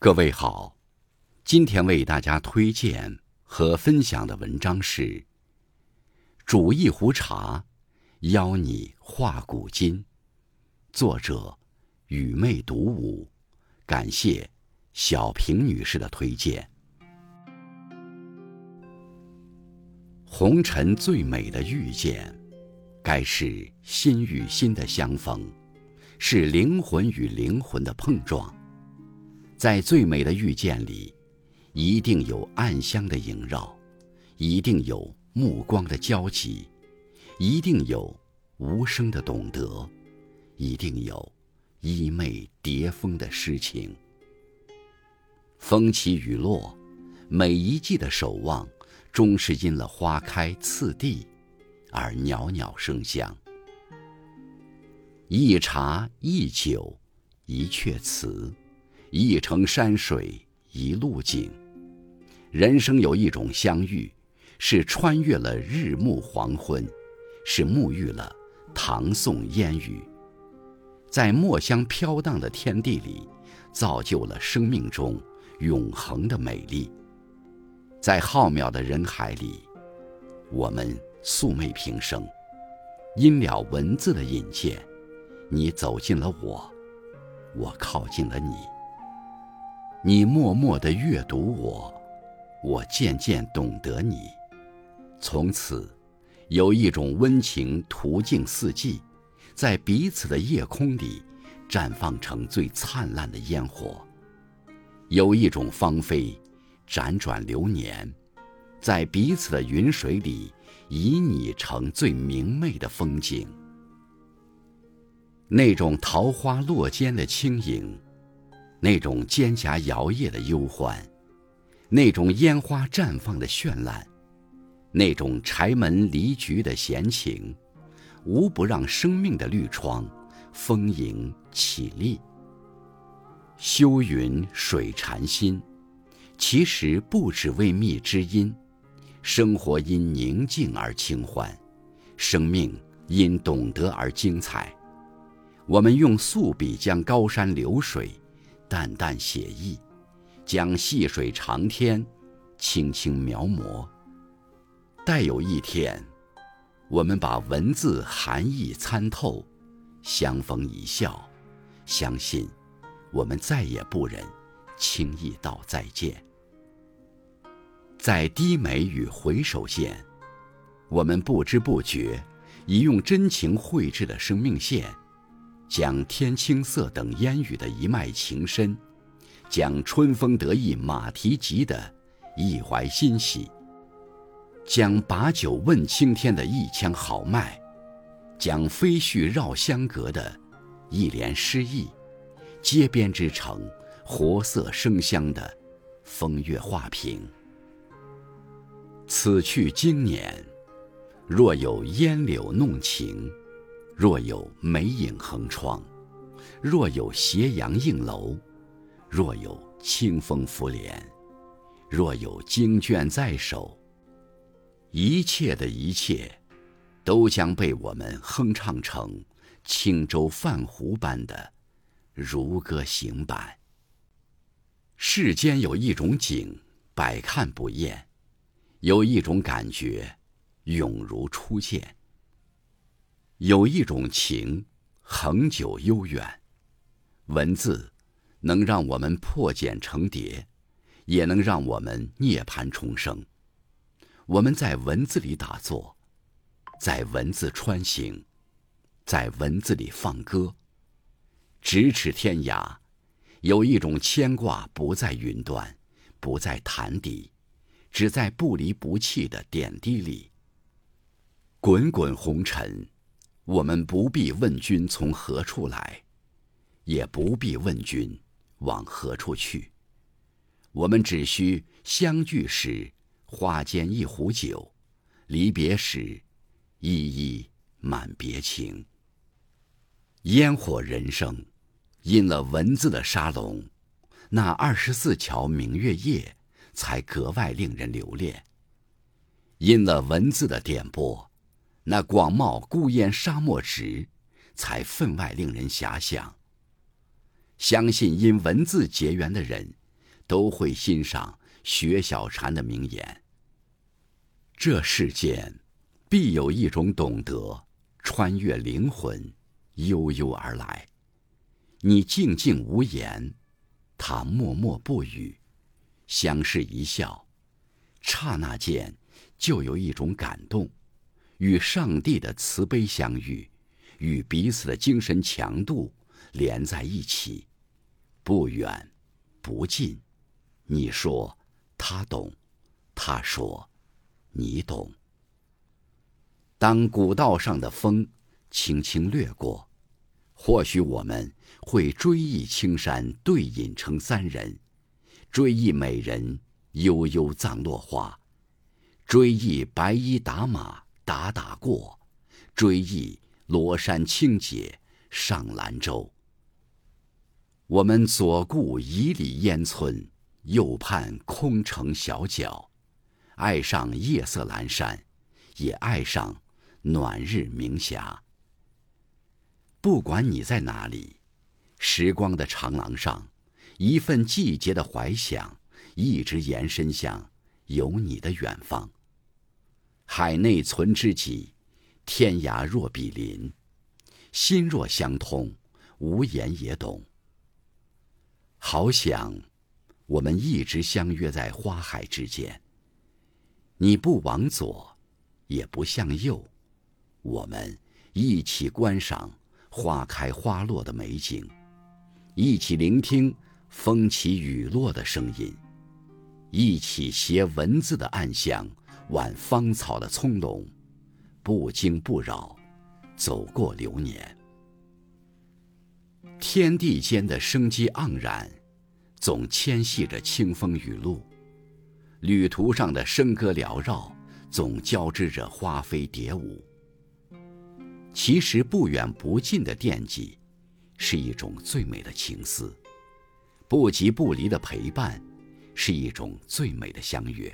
各位好，今天为大家推荐和分享的文章是《煮一壶茶，邀你话古今》，作者雨妹独舞，感谢小平女士的推荐。红尘最美的遇见，该是心与心的相逢，是灵魂与灵魂的碰撞。在最美的遇见里，一定有暗香的萦绕，一定有目光的交集，一定有无声的懂得，一定有衣袂叠风的诗情。风起雨落，每一季的守望，终是因了花开次第，而袅袅生香。一茶一酒，一阙词。一程山水一路景，人生有一种相遇，是穿越了日暮黄昏，是沐浴了唐宋烟雨，在墨香飘荡的天地里，造就了生命中永恒的美丽。在浩渺的人海里，我们素昧平生，因了文字的引荐，你走进了我，我靠近了你。你默默地阅读我，我渐渐懂得你。从此，有一种温情途径四季，在彼此的夜空里绽放成最灿烂的烟火；有一种芳菲辗转流年，在彼此的云水里以你成最明媚的风景。那种桃花落间的轻盈。那种蒹葭摇曳的忧欢，那种烟花绽放的绚烂，那种柴门离菊的闲情，无不让生命的绿窗丰盈绮丽。修云水禅心，其实不只为觅知音，生活因宁静而清欢，生命因懂得而精彩。我们用素笔将高山流水。淡淡写意，将细水长天轻轻描摹。待有一天，我们把文字含义参透，相逢一笑，相信我们再也不忍轻易道再见。在低眉与回首间，我们不知不觉已用真情绘制了生命线。将天青色等烟雨的一脉情深，将春风得意马蹄疾的一怀欣喜，将把酒问青天的一腔豪迈，将飞絮绕香阁的一帘诗意，皆编织成活色生香的风月画屏。此去经年，若有烟柳弄晴。若有梅影横窗，若有斜阳映楼，若有清风拂帘，若有经卷在手，一切的一切，都将被我们哼唱成轻舟泛湖般的如歌行板。世间有一种景，百看不厌；有一种感觉，永如初见。有一种情，恒久悠远。文字能让我们破茧成蝶，也能让我们涅槃重生。我们在文字里打坐，在文字穿行，在文字里放歌。咫尺天涯，有一种牵挂，不在云端，不在潭底，只在不离不弃的点滴里。滚滚红尘。我们不必问君从何处来，也不必问君往何处去。我们只需相聚时花间一壶酒，离别时依依满别情。烟火人生，因了文字的沙龙，那二十四桥明月夜才格外令人留恋。因了文字的点拨。那广袤孤烟沙漠时，才分外令人遐想。相信因文字结缘的人，都会欣赏薛小禅的名言：“这世间，必有一种懂得，穿越灵魂，悠悠而来。你静静无言，他默默不语，相视一笑，刹那间，就有一种感动，与上帝的慈悲相遇，与彼此的精神强度连在一起，不远，不近。”你说他懂，他说你懂。当古道上的风轻轻掠过，或许我们会追忆青山对影成三人，追忆美人悠悠葬落花，追忆白衣打马打打过，追忆罗山清姐上兰舟。我们左顾旖里烟村。右盼空城小角，爱上夜色阑珊，也爱上暖日明霞。不管你在哪里，时光的长廊上，一份季节的怀想，一直延伸向有你的远方。海内存知己，天涯若比邻，心若相通，无言也懂。好想。我们一直相约在花海之间。你不往左，也不向右，我们一起观赏花开花落的美景，一起聆听风起雨落的声音，一起携文字的暗香，挽芳草的葱茏，不惊不扰，走过流年。天地间的生机盎然。总牵系着清风雨露，旅途上的笙歌缭绕，总交织着花飞蝶舞。其实不远不近的惦记，是一种最美的情思；不急不离的陪伴，是一种最美的相约。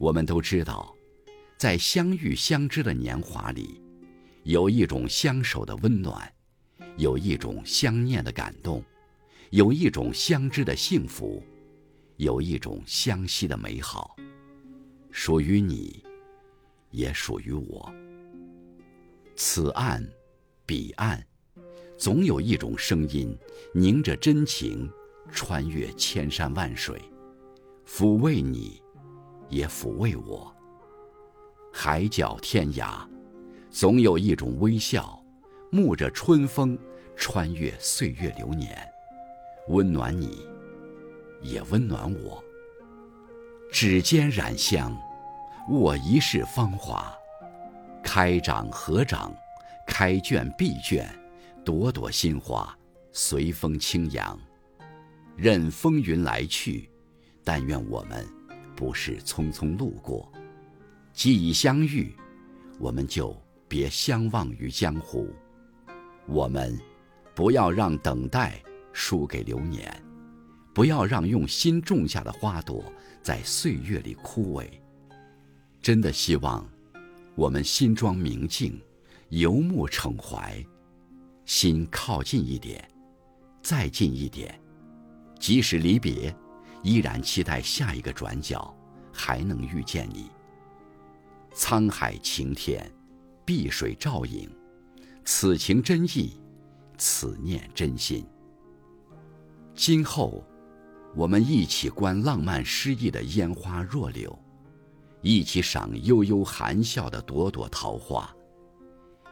我们都知道，在相遇相知的年华里，有一种相守的温暖，有一种相念的感动。有一种相知的幸福，有一种相惜的美好，属于你，也属于我。此岸，彼岸，总有一种声音，凝着真情，穿越千山万水，抚慰你，也抚慰我。海角天涯，总有一种微笑，沐着春风，穿越岁月流年。温暖你，也温暖我。指尖染香，握一世芳华。开掌合掌，开卷闭卷，朵朵新花随风轻扬。任风云来去，但愿我们不是匆匆路过。既已相遇，我们就别相忘于江湖。我们不要让等待。输给流年，不要让用心种下的花朵在岁月里枯萎。真的希望，我们心装明镜，游目骋怀，心靠近一点，再近一点。即使离别，依然期待下一个转角还能遇见你。沧海晴天，碧水照影，此情真意，此念真心。今后，我们一起观浪漫诗意的烟花若柳，一起赏悠悠含笑的朵朵桃花，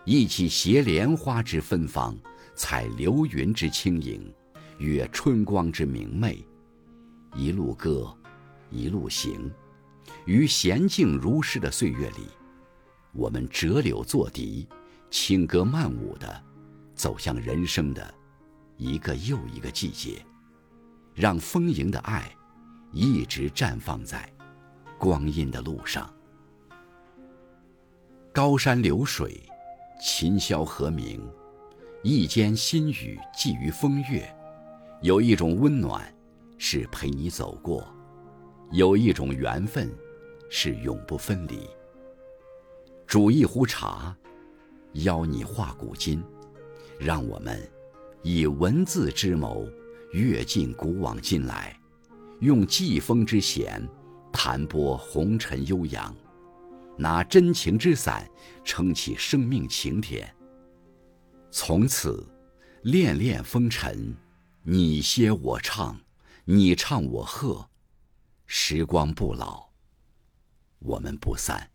一起携莲花之芬芳，采流云之轻盈，阅春光之明媚。一路歌，一路行，于娴静如诗的岁月里，我们折柳作笛，轻歌曼舞的，走向人生的一个又一个季节。让丰盈的爱一直绽放在光阴的路上。高山流水，琴箫和鸣，一间心语寄于风月。有一种温暖，是陪你走过有一种缘分是永不分离。煮一壶茶邀你话古今让我们以文字之谋阅尽古往今来用季风之弦弹拨红尘悠扬拿真情之伞撑起生命晴天。从此恋恋风尘你歇我唱你唱我和时光不老我们不散。